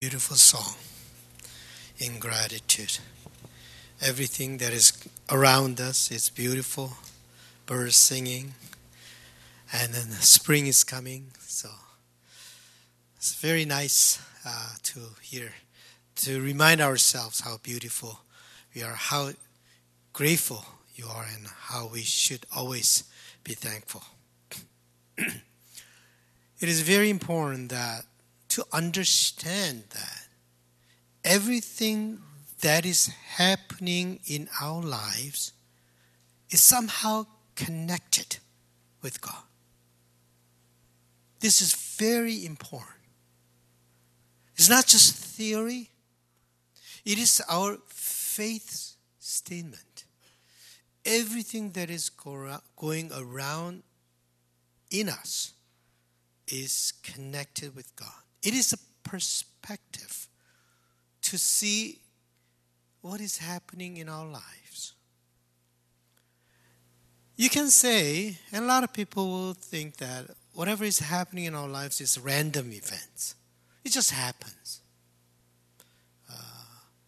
beautiful song in gratitude. Everything that is around us is beautiful. Birds singing, and then spring is coming. So it's very nice uh, to hear, to remind ourselves how beautiful we are, how grateful you are, and how we should always be thankful. it is very important that to understand that everything that is happening in our lives is somehow connected with God. This is very important. It's not just theory, it is our faith statement. Everything that is going around in us is connected with God. It is a perspective to see what is happening in our lives. You can say, and a lot of people will think that whatever is happening in our lives is random events. It just happens. Uh,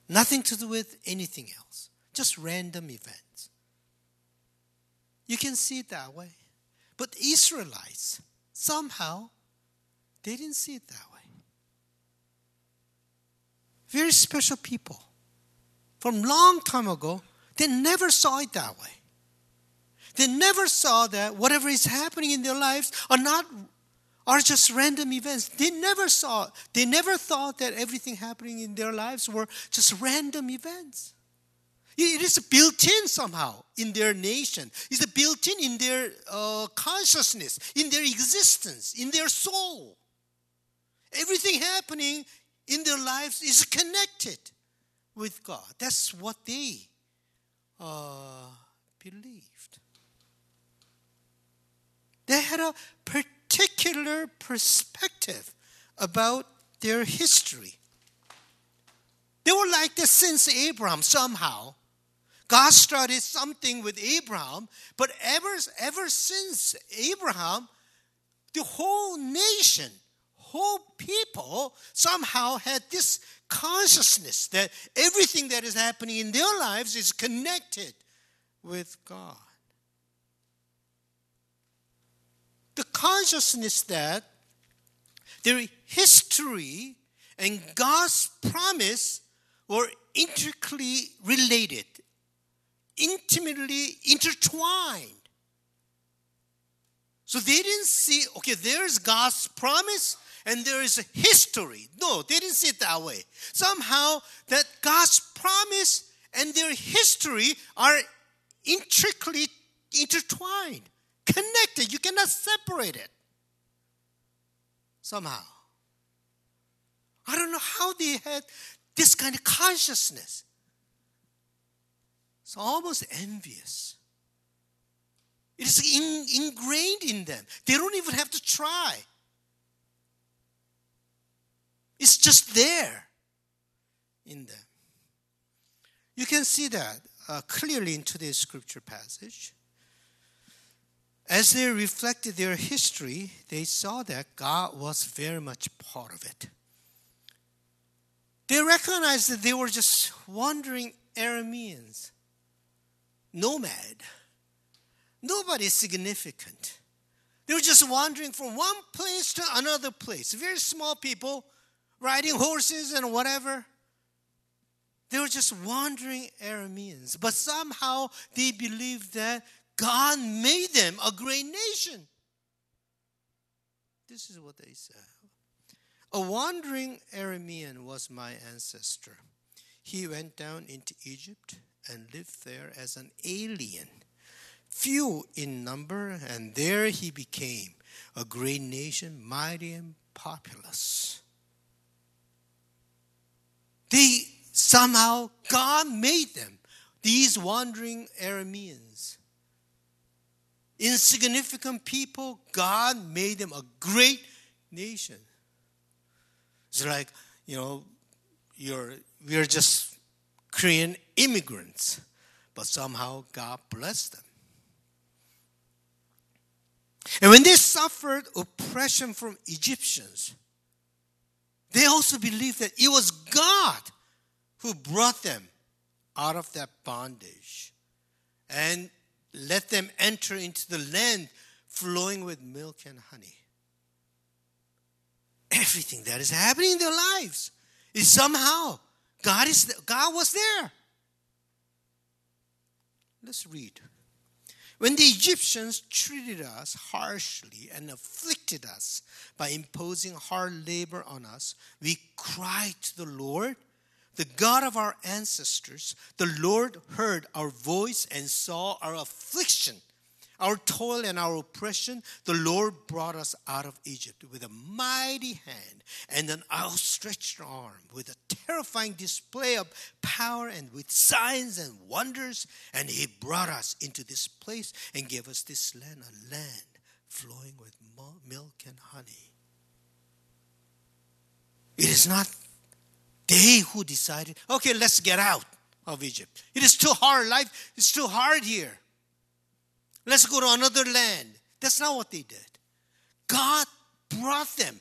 nothing to do with anything else, just random events. You can see it that way. But Israelites, somehow, they didn't see it that way. Very special people. From long time ago, they never saw it that way. They never saw that whatever is happening in their lives are not are just random events. They never saw, they never thought that everything happening in their lives were just random events. It is built in somehow in their nation. It's built in in their uh, consciousness, in their existence, in their soul. Everything happening in their lives is connected with God. That's what they uh, believed. They had a particular perspective about their history. They were like this since Abraham somehow. God started something with Abraham, but ever, ever since Abraham, the whole nation whole people somehow had this consciousness that everything that is happening in their lives is connected with God. The consciousness that their history and God's promise were intricately related, intimately intertwined. So they didn't see, okay, there's God's promise, and there is a history. No, they didn't see it that way. Somehow, that God's promise and their history are intricately intertwined, connected. You cannot separate it. Somehow. I don't know how they had this kind of consciousness. It's almost envious. It is in, ingrained in them. They don't even have to try. It's just there in them. You can see that uh, clearly in today's scripture passage. As they reflected their history, they saw that God was very much part of it. They recognized that they were just wandering Arameans, nomad. Nobody significant. They were just wandering from one place to another place. Very small people riding horses and whatever. They were just wandering Arameans. But somehow they believed that God made them a great nation. This is what they said. A wandering Aramean was my ancestor. He went down into Egypt and lived there as an alien, few in number, and there he became a great nation, mighty and populous. They somehow, God made them, these wandering Arameans. Insignificant people, God made them a great nation. It's like, you know, you're, we're just Korean immigrants, but somehow God blessed them. And when they suffered oppression from Egyptians, they also believed that it was God who brought them out of that bondage and let them enter into the land flowing with milk and honey. Everything that is happening in their lives is somehow God is God was there. Let's read. When the Egyptians treated us harshly and afflicted us by imposing hard labor on us, we cried to the Lord, the God of our ancestors. The Lord heard our voice and saw our affliction our toil and our oppression, the Lord brought us out of Egypt with a mighty hand and an outstretched arm, with a terrifying display of power and with signs and wonders. And He brought us into this place and gave us this land, a land flowing with milk and honey. It is not they who decided, okay, let's get out of Egypt. It is too hard. Life is too hard here. Let's go to another land. That's not what they did. God brought them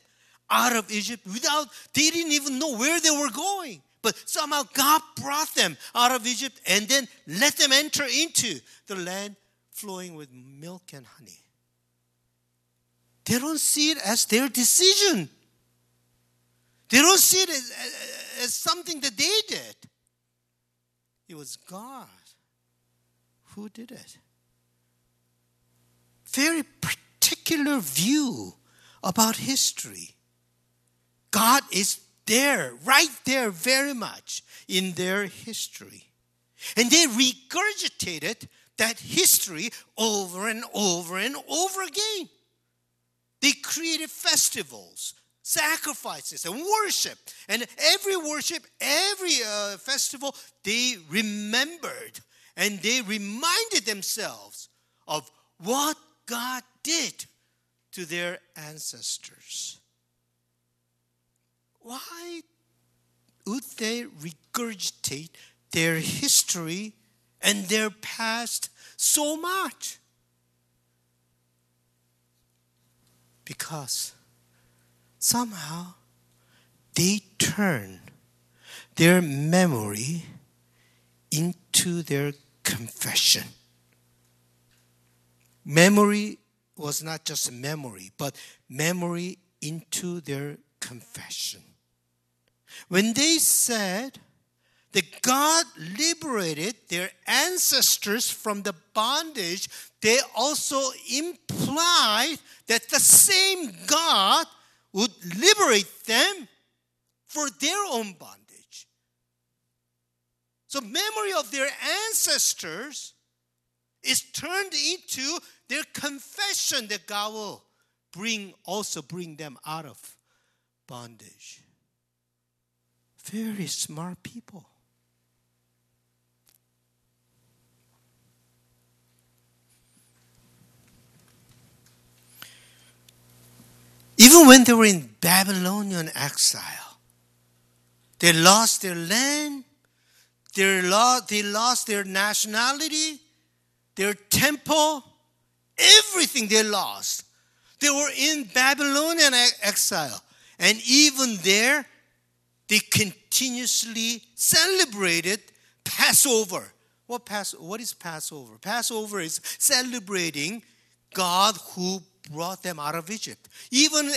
out of Egypt without, they didn't even know where they were going. But somehow God brought them out of Egypt and then let them enter into the land flowing with milk and honey. They don't see it as their decision. They don't see it as, as something that they did. It was God who did it very particular view about history. God is there, right there, very much in their history. And they regurgitated that history over and over and over again. They created festivals, sacrifices, and worship. And every worship, every uh, festival, they remembered and they reminded themselves of what God did to their ancestors. Why would they regurgitate their history and their past so much? Because somehow they turn their memory into their confession. Memory was not just memory, but memory into their confession. When they said that God liberated their ancestors from the bondage, they also implied that the same God would liberate them for their own bondage. So, memory of their ancestors is turned into their confession that God will bring also bring them out of bondage. Very smart people. Even when they were in Babylonian exile, they lost their land, they lost, they lost their nationality, their temple, everything they lost. They were in Babylonian exile. And even there, they continuously celebrated Passover. What, Pass- what is Passover? Passover is celebrating God who brought them out of Egypt. Even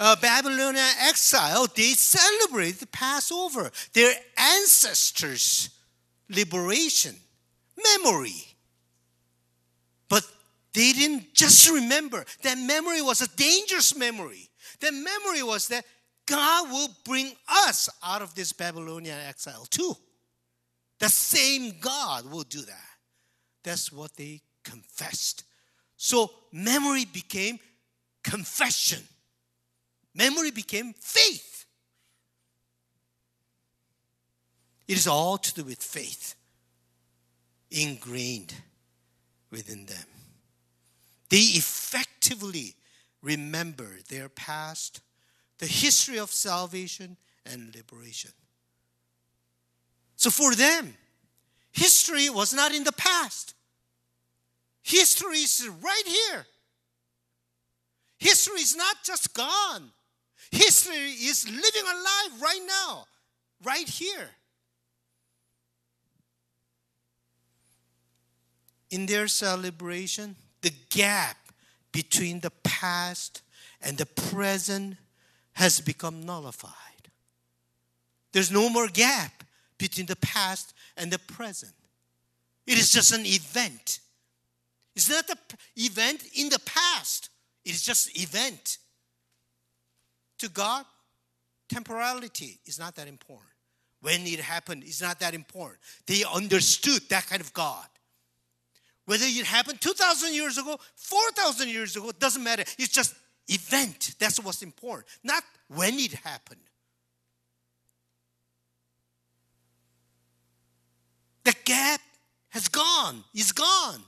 uh, Babylonian exile, they celebrate the Passover, their ancestors' liberation, memory. But they didn't just remember. That memory was a dangerous memory. That memory was that God will bring us out of this Babylonian exile too. The same God will do that. That's what they confessed. So memory became confession. Memory became faith. It is all to do with faith ingrained within them. They effectively remember their past, the history of salvation and liberation. So for them, history was not in the past. History is right here. History is not just gone. History is living alive right now, right here. In their celebration, the gap between the past and the present has become nullified. There's no more gap between the past and the present. It is just an event. It's not the event in the past. It is just an event. To God, temporality is not that important. When it happened is not that important. They understood that kind of God. Whether it happened 2,000 years ago, 4,000 years ago, doesn't matter. It's just event. That's what's important, not when it happened. The gap has gone, is gone.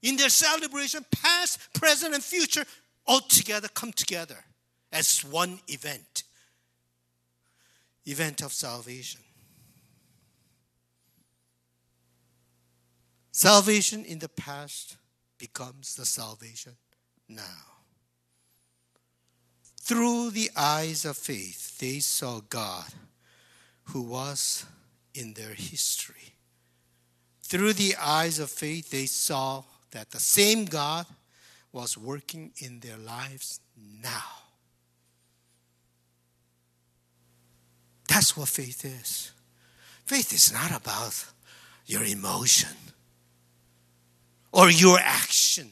In their celebration, past, present, and future all together come together as one event event of salvation. Salvation in the past becomes the salvation now. Through the eyes of faith, they saw God who was in their history. Through the eyes of faith, they saw that the same God was working in their lives now. That's what faith is. Faith is not about your emotion or your action.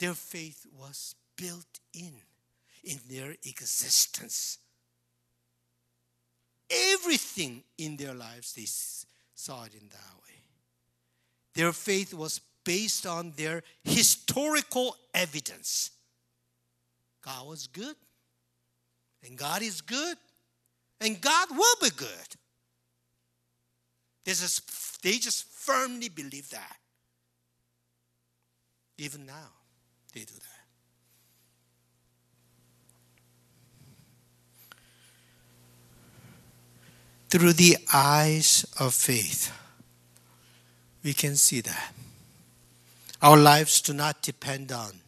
Their faith was built in in their existence. Everything in their lives, they saw it in that way. Their faith was based on their historical evidence. God was good, and God is good, and God will be good. They just firmly believe that. Even now, they do that. through the eyes of faith, we can see that. Our lives do not depend on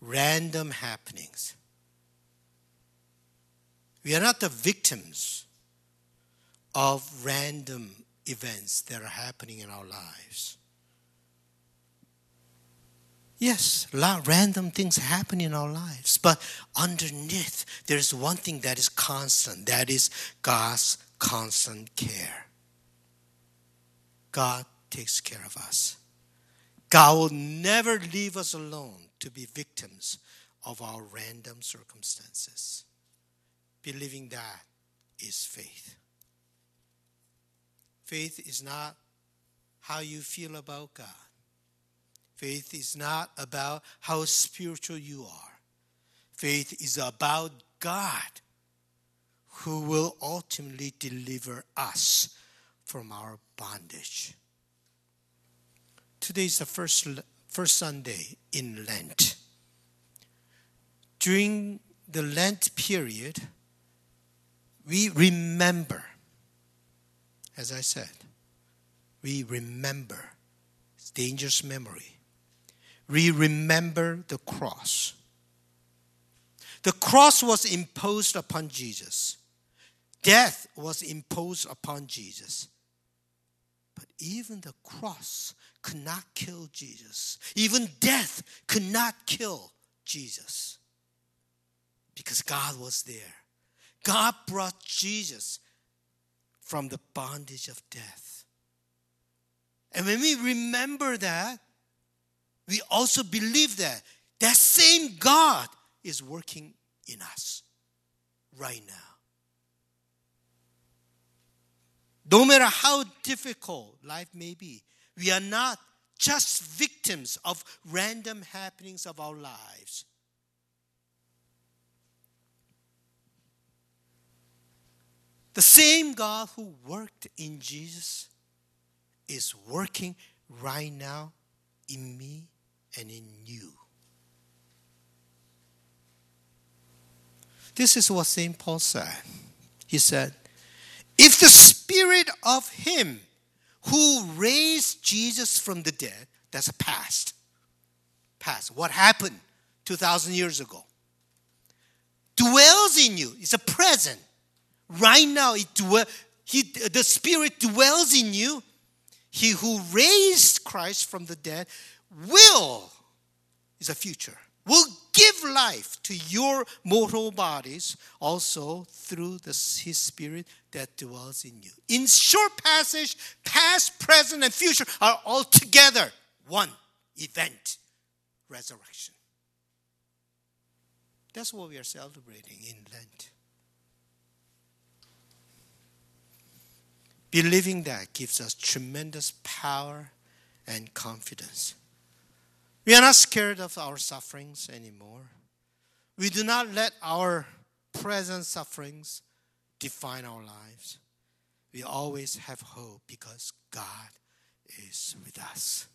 random happenings. We are not the victims of random events that are happening in our lives. Yes, a lot of random things happen in our lives, but underneath, there's one thing that is constant that is God's constant care. God takes care of us. God will never leave us alone to be victims of our random circumstances. Believing that is faith. Faith is not how you feel about God. Faith is not about how spiritual you are. Faith is about God who will ultimately deliver us from our bondage. Today is the first, first Sunday in Lent. During the Lent period, we remember, as I said, we remember. It's dangerous memory we remember the cross. The cross was imposed upon Jesus. Death was imposed upon Jesus. But even the cross could not kill Jesus. Even death could not kill Jesus. Because God was there. God brought Jesus from the bondage of death. And when we remember that, we also believe that that same God is working in us right now. No matter how difficult life may be, we are not just victims of random happenings of our lives. The same God who worked in Jesus is working right now in me and in you. This is what St. Paul said. He said, If the spirit of him who raised Jesus from the dead, that's a past. Past. What happened 2,000 years ago. Dwells in you. It's a present. Right now, it he, the Spirit dwells in you. He who raised Christ from the dead will, is a future, will give life to your mortal bodies also through the, His Spirit that dwells in you. In short passage, past, present, and future are all together one event resurrection. That's what we are celebrating in Lent. Believing that gives us tremendous power and confidence. We are not scared of our sufferings anymore. We do not let our present sufferings define our lives. We always have hope because God is with us.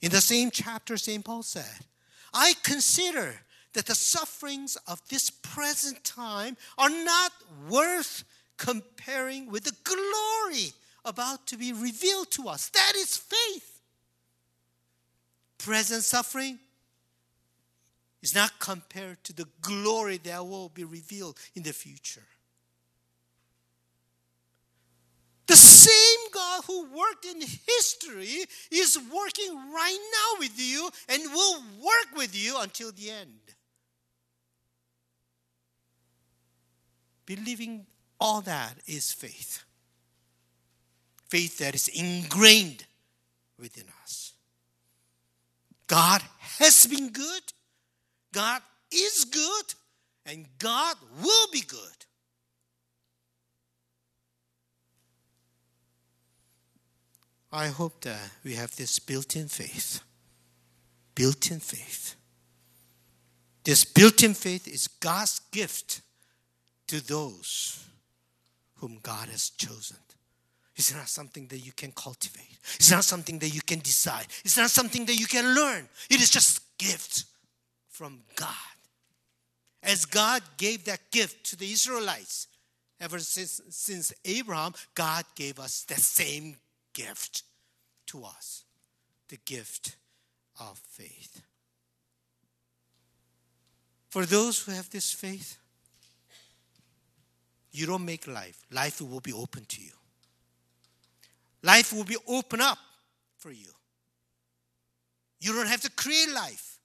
In the same chapter, St. Paul said, I consider that the sufferings of this present time are not worth comparing with the glory about to be revealed to us. That is faith. Present suffering is not compared to the glory that will be revealed in the future. The same God who worked in history is working right now with you and will work with you until the end. Believing all that is faith. Faith that is ingrained within us. God has been good, God is good, and God will be good. I hope that we have this built in faith. Built in faith. This built in faith is God's gift to those whom God has chosen. It's not something that you can cultivate. It's not something that you can decide. It's not something that you can learn. It is just gift from God. As God gave that gift to the Israelites, ever since, since Abraham, God gave us the same gift to us the gift of faith. For those who have this faith, you don't make life, life will be open to you. Life will be open up for you. You don't have to create life.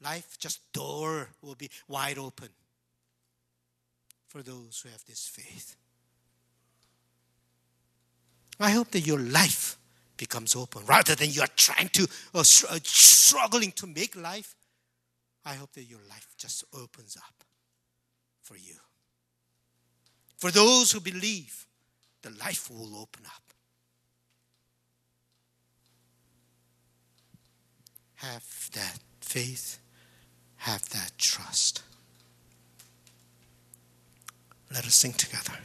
Life just door will be wide open for those who have this faith. I hope that your life becomes open rather than you are trying to uh, uh, struggling to make life. I hope that your life just opens up for you. For those who believe, the life will open up. Have that faith, have that trust. Let us sing together.